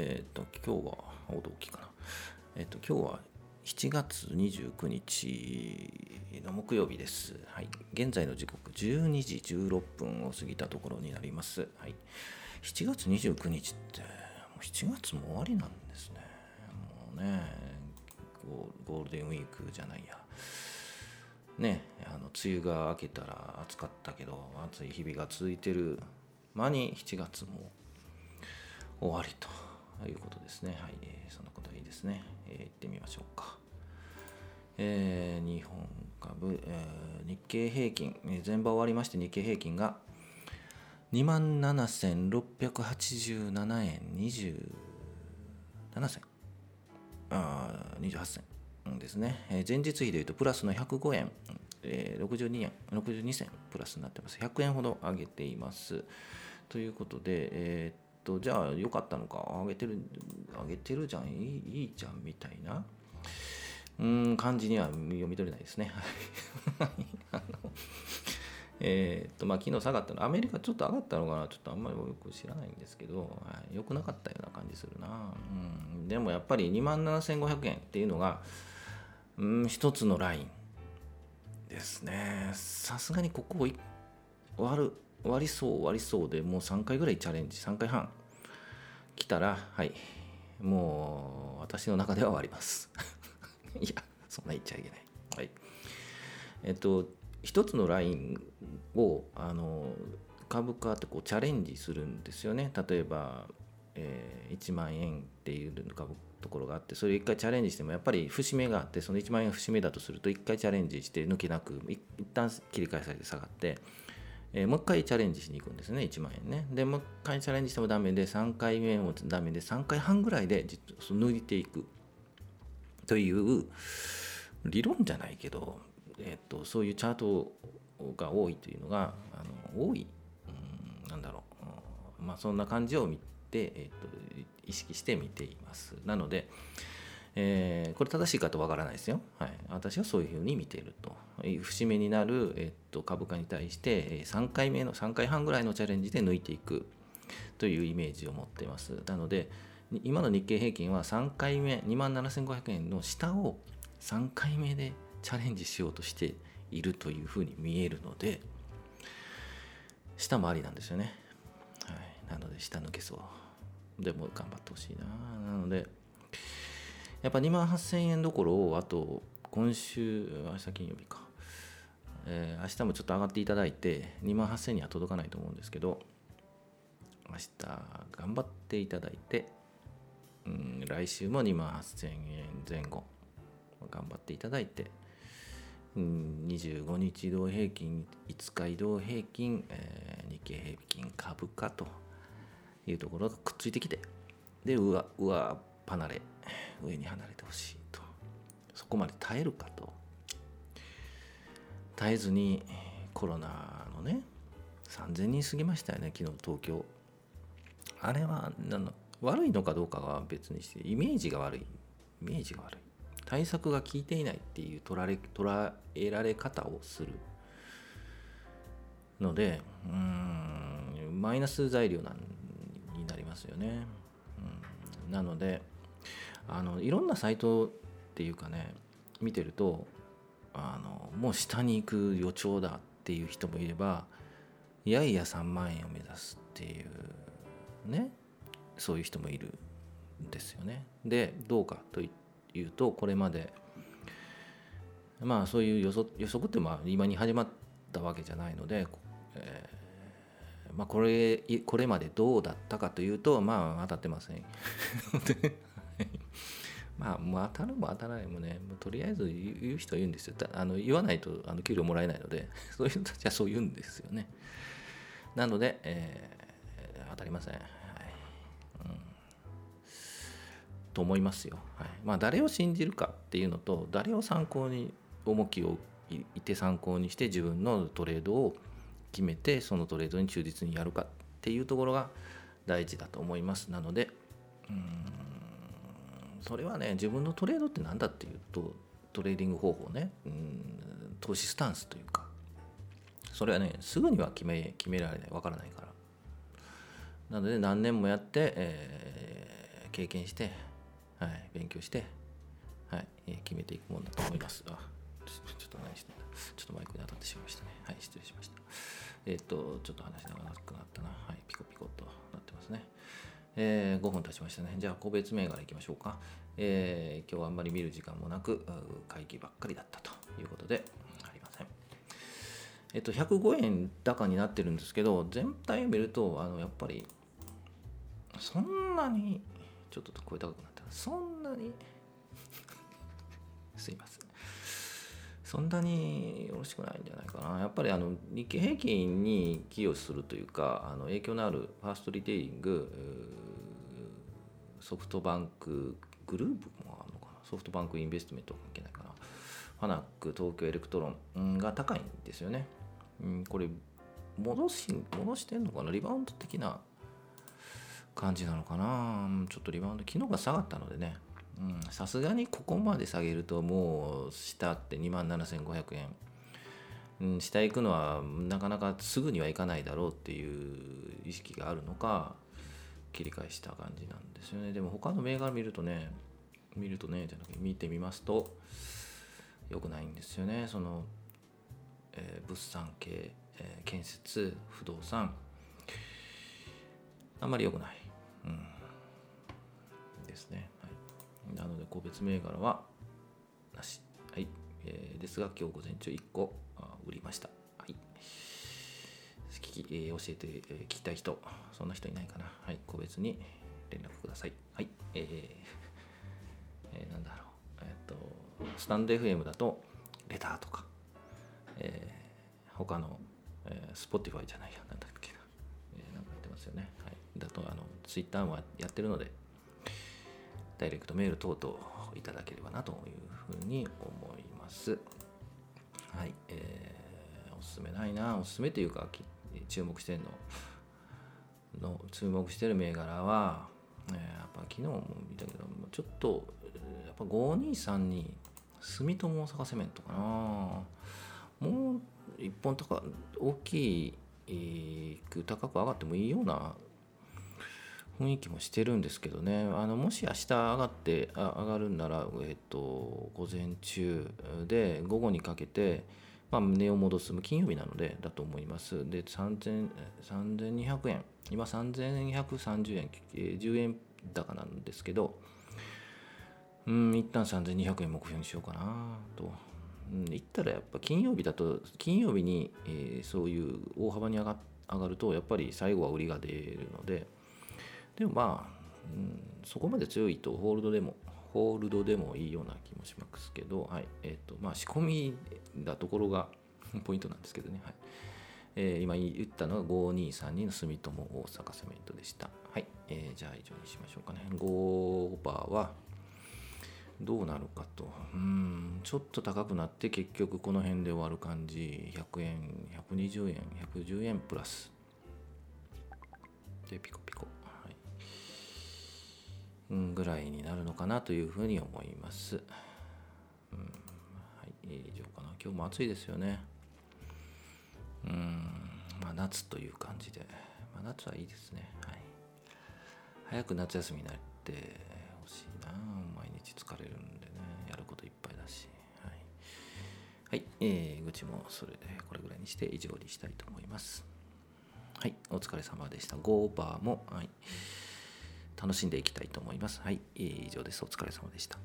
えっ、と、今日は、おどきかな。えっ、と、今日は7月29日の木曜日です。はい。現在の時刻12時16分を過ぎたところになります。はい。7月29日って、もう7月も終わりなんですね。もうね、ゴールデンウィークじゃないや。ね、あの梅雨が明けたら暑かったけど暑い日々が続いてる間に7月も終わりということですね。はい、えーそのこといいですね。えー行ってみましょうか。えー日本株、えー日経平均、えー前場終わりまして日経平均が2万7687円27銭。あ28銭ですね、えー前日比でいうとプラスの105円、えー62円62銭プラスになってます100円ほど上げていますということでえーっとじゃあ良かったのか上げてる上げてるじゃんいいいいじゃんみたいな。うん感じには読み取れないですね。あのえーっとまあ昨日下がったの。アメリカちょっと上がったのかな？ちょっとあんまりよく知らないんですけど、はい、良くなかったような感じするな、うん、でもやっぱり2万7500円っていうのがうん一つのライン。ですね。さすがにここを割る割りそう割りそうでもう3回ぐらいチャレンジ3回半。来たらはい。もう私の中では割ります。いやそんな言っちゃいけない。はい。えっと一つのラインをあの株価ってこうチャレンジするんですよね。例えば、えー1万円っていう株ところがあってそれ一回チャレンジしてもやっぱり節目があってその1万円節目だとすると一回チャレンジして抜けなく一旦切り返されて下がって、えーもう一回チャレンジしに行くんですね1万円ね。でもう一回チャレンジしてもダメで3回目もダメで3回半ぐらいで抜いていく。という理論じゃないけど、えっとそういうチャートが多いというのがあの多い、うん、なんだろう、まあ、そんな感じを見て、えっと意識して見ています。なので、えーこれ正しいかとわからないですよ、はい、私はそういうふうに見ていると。節目になる、えっと株価に対して3回目の3回半ぐらいのチャレンジで抜いていく。というイメージを持っています。なので今の日経平均は3回目2万7500円の下を3回目でチャレンジしようとしているというふうに見えるので下もありなんですよね、はい、なので下抜けそうでも頑張ってほしいな。なのでやっぱ2万8000円どころをあと今週明日金曜日か、えー明日もちょっと上がっていただいて2万8000には届かないと思うんですけど明日頑張っていただいてうん来週も2万8000円前後頑張っていただいて、うん、25日移動平均5日移動平均、えー日経平均株価というところがくっついてきてで上上離れ上に離れてほしいと。そこまで耐えるかと。耐えずにコロナのね3000人過ぎましたよね昨日東京。あれはなの悪いのかどうかは別にしてイメージが悪い。イメージが悪い。対策が効いていないっていう捉え捉えられ方をするのでうんマイナス材料なんになりますよね、うん、なのであのいろんなサイトっていうかね見てるとあのもう下に行く予兆だっていう人もいればいやいや3万円を目指すっていうねそういう人もいるんですよね。でどうかというとこれまでまあそういう予測予測ってまあ今に始まったわけじゃないので、えーまあ、これこれまでどうだったかというとまあ当たってません。まあもう当たるも当たらないもねもうとりあえず言う人は言うんですよ。あの言わないとあの給料もらえないので そういう人たちはそう言うんですよね。なので、えー当たりません、はい。うん、と思いますよ、はい。まあ、誰を信じるかっていうのと誰を参考に重きを置いて参考にして自分のトレードを決めてそのトレードに忠実にやるかっていうところが大事だと思います。なのでうん。それはね自分のトレードって何だっていうとトレーディング方法ねうん投資スタンスというかそれはねすぐには決め決められないわからないからなので何年もやって、えー経験して、はい、勉強して、はいえ決めていくもんだと思います。あちょっと何してんだちょっとマイクに当たってしまいましたね。はい、失礼しました。えっ、と、ちょっと話長くなったな。はい、ピコピコとなってますね。えー5分経ちましたね。じゃあ、個別銘柄いきましょうか。えー今日はあんまり見る時間もなく、会議ばっかりだったということで、ありません。えっと、105円高になってるんですけど、全体を見ると、あのやっぱり、そんなに、ちょっと声高くなった。そんなに、すいません。そんなによろしくないんじゃないかな。やっぱりあの日経平均に寄与するというか、あの影響のあるファーストリテイリング、ソフトバンクグループもあるのかな？ソフトバンクインベストメント関係ないかな。ファナック、東京エレクトロンが高いんですよね。うん、これ戻し、戻してんのかな？リバウンド的な感じなのかな？ちょっとリバウンド、昨日が下がったのでね、さすがにここまで下げるともう下って2万7500円、うん、下行くのはなかなかすぐにはいかないだろうっていう意識があるのか切り返した感じなんですよね。でも他の銘柄見るとね見るとねじゃなくて見てみますと良くないんですよね。その、えー物産系、えー建設不動産。あんまり良くない、うん、ですね、はい、なので個別銘柄はなし、はい。えーですが今日午前中1個売りました、きえー教えて、えー聞きたい人そんな人いないかな、はい、個別に連絡ください。はいえー えーなんだろう。えっとスタンド FM だとレターとか、えー他の、えー、Spotify じゃないやなんだっけな、えーなんかやってますよね、はい、だとあの Twitter もやってるのでダイレクトメール等々いただければなというふうに思います。はい、えーおすすめないな。おすすめというかきっ注目してるの。の注目してる銘柄は、えーやっぱ昨日も見たけどちょっとやっぱ523に住友大阪セメントかな。もう一本高大きい、高く上がってもいいような雰囲気もしてるんですけどね。あのもし明日上がってあ上がるんなら、えっと午前中で午後にかけて、まあ、値を戻す金曜日なのでだと思います。で3200円。今3130円10円高なんですけどうん一旦3200円目標にしようかなと。うん、言ったらやっぱ金曜日だと金曜日に、えーそういう大幅に上が上がるとやっぱり最後は売りが出るので。でもまあ、うん、そこまで強いとホールドでもホールドでもいいような気もしますけど、はいえーとまあ、仕込みだところがポイントなんですけどね、はいえー今言ったのが5232の住友大阪セメントでした。はい、えーじゃあ以上にしましょうかね。5バーはどうなるかと。うん、ちょっと高くなって結局この辺で終わる感じ。100円、120円、110円プラス。で、ピコ。ぐらいになるのかなというふうに思います。うん、はい、以上かな。今日も暑いですよね。うん、まあ夏という感じで。まあ夏はいいですね。はい。早く夏休みになってほしいな毎日疲れるんでねやることいっぱいだしはい、はいえー、愚痴もそれでこれぐらいにして以上にしたいと思いますはいお疲れ様でした5バーも、はい、楽しんでいきたいと思います。はい、以上です。お疲れ様でした。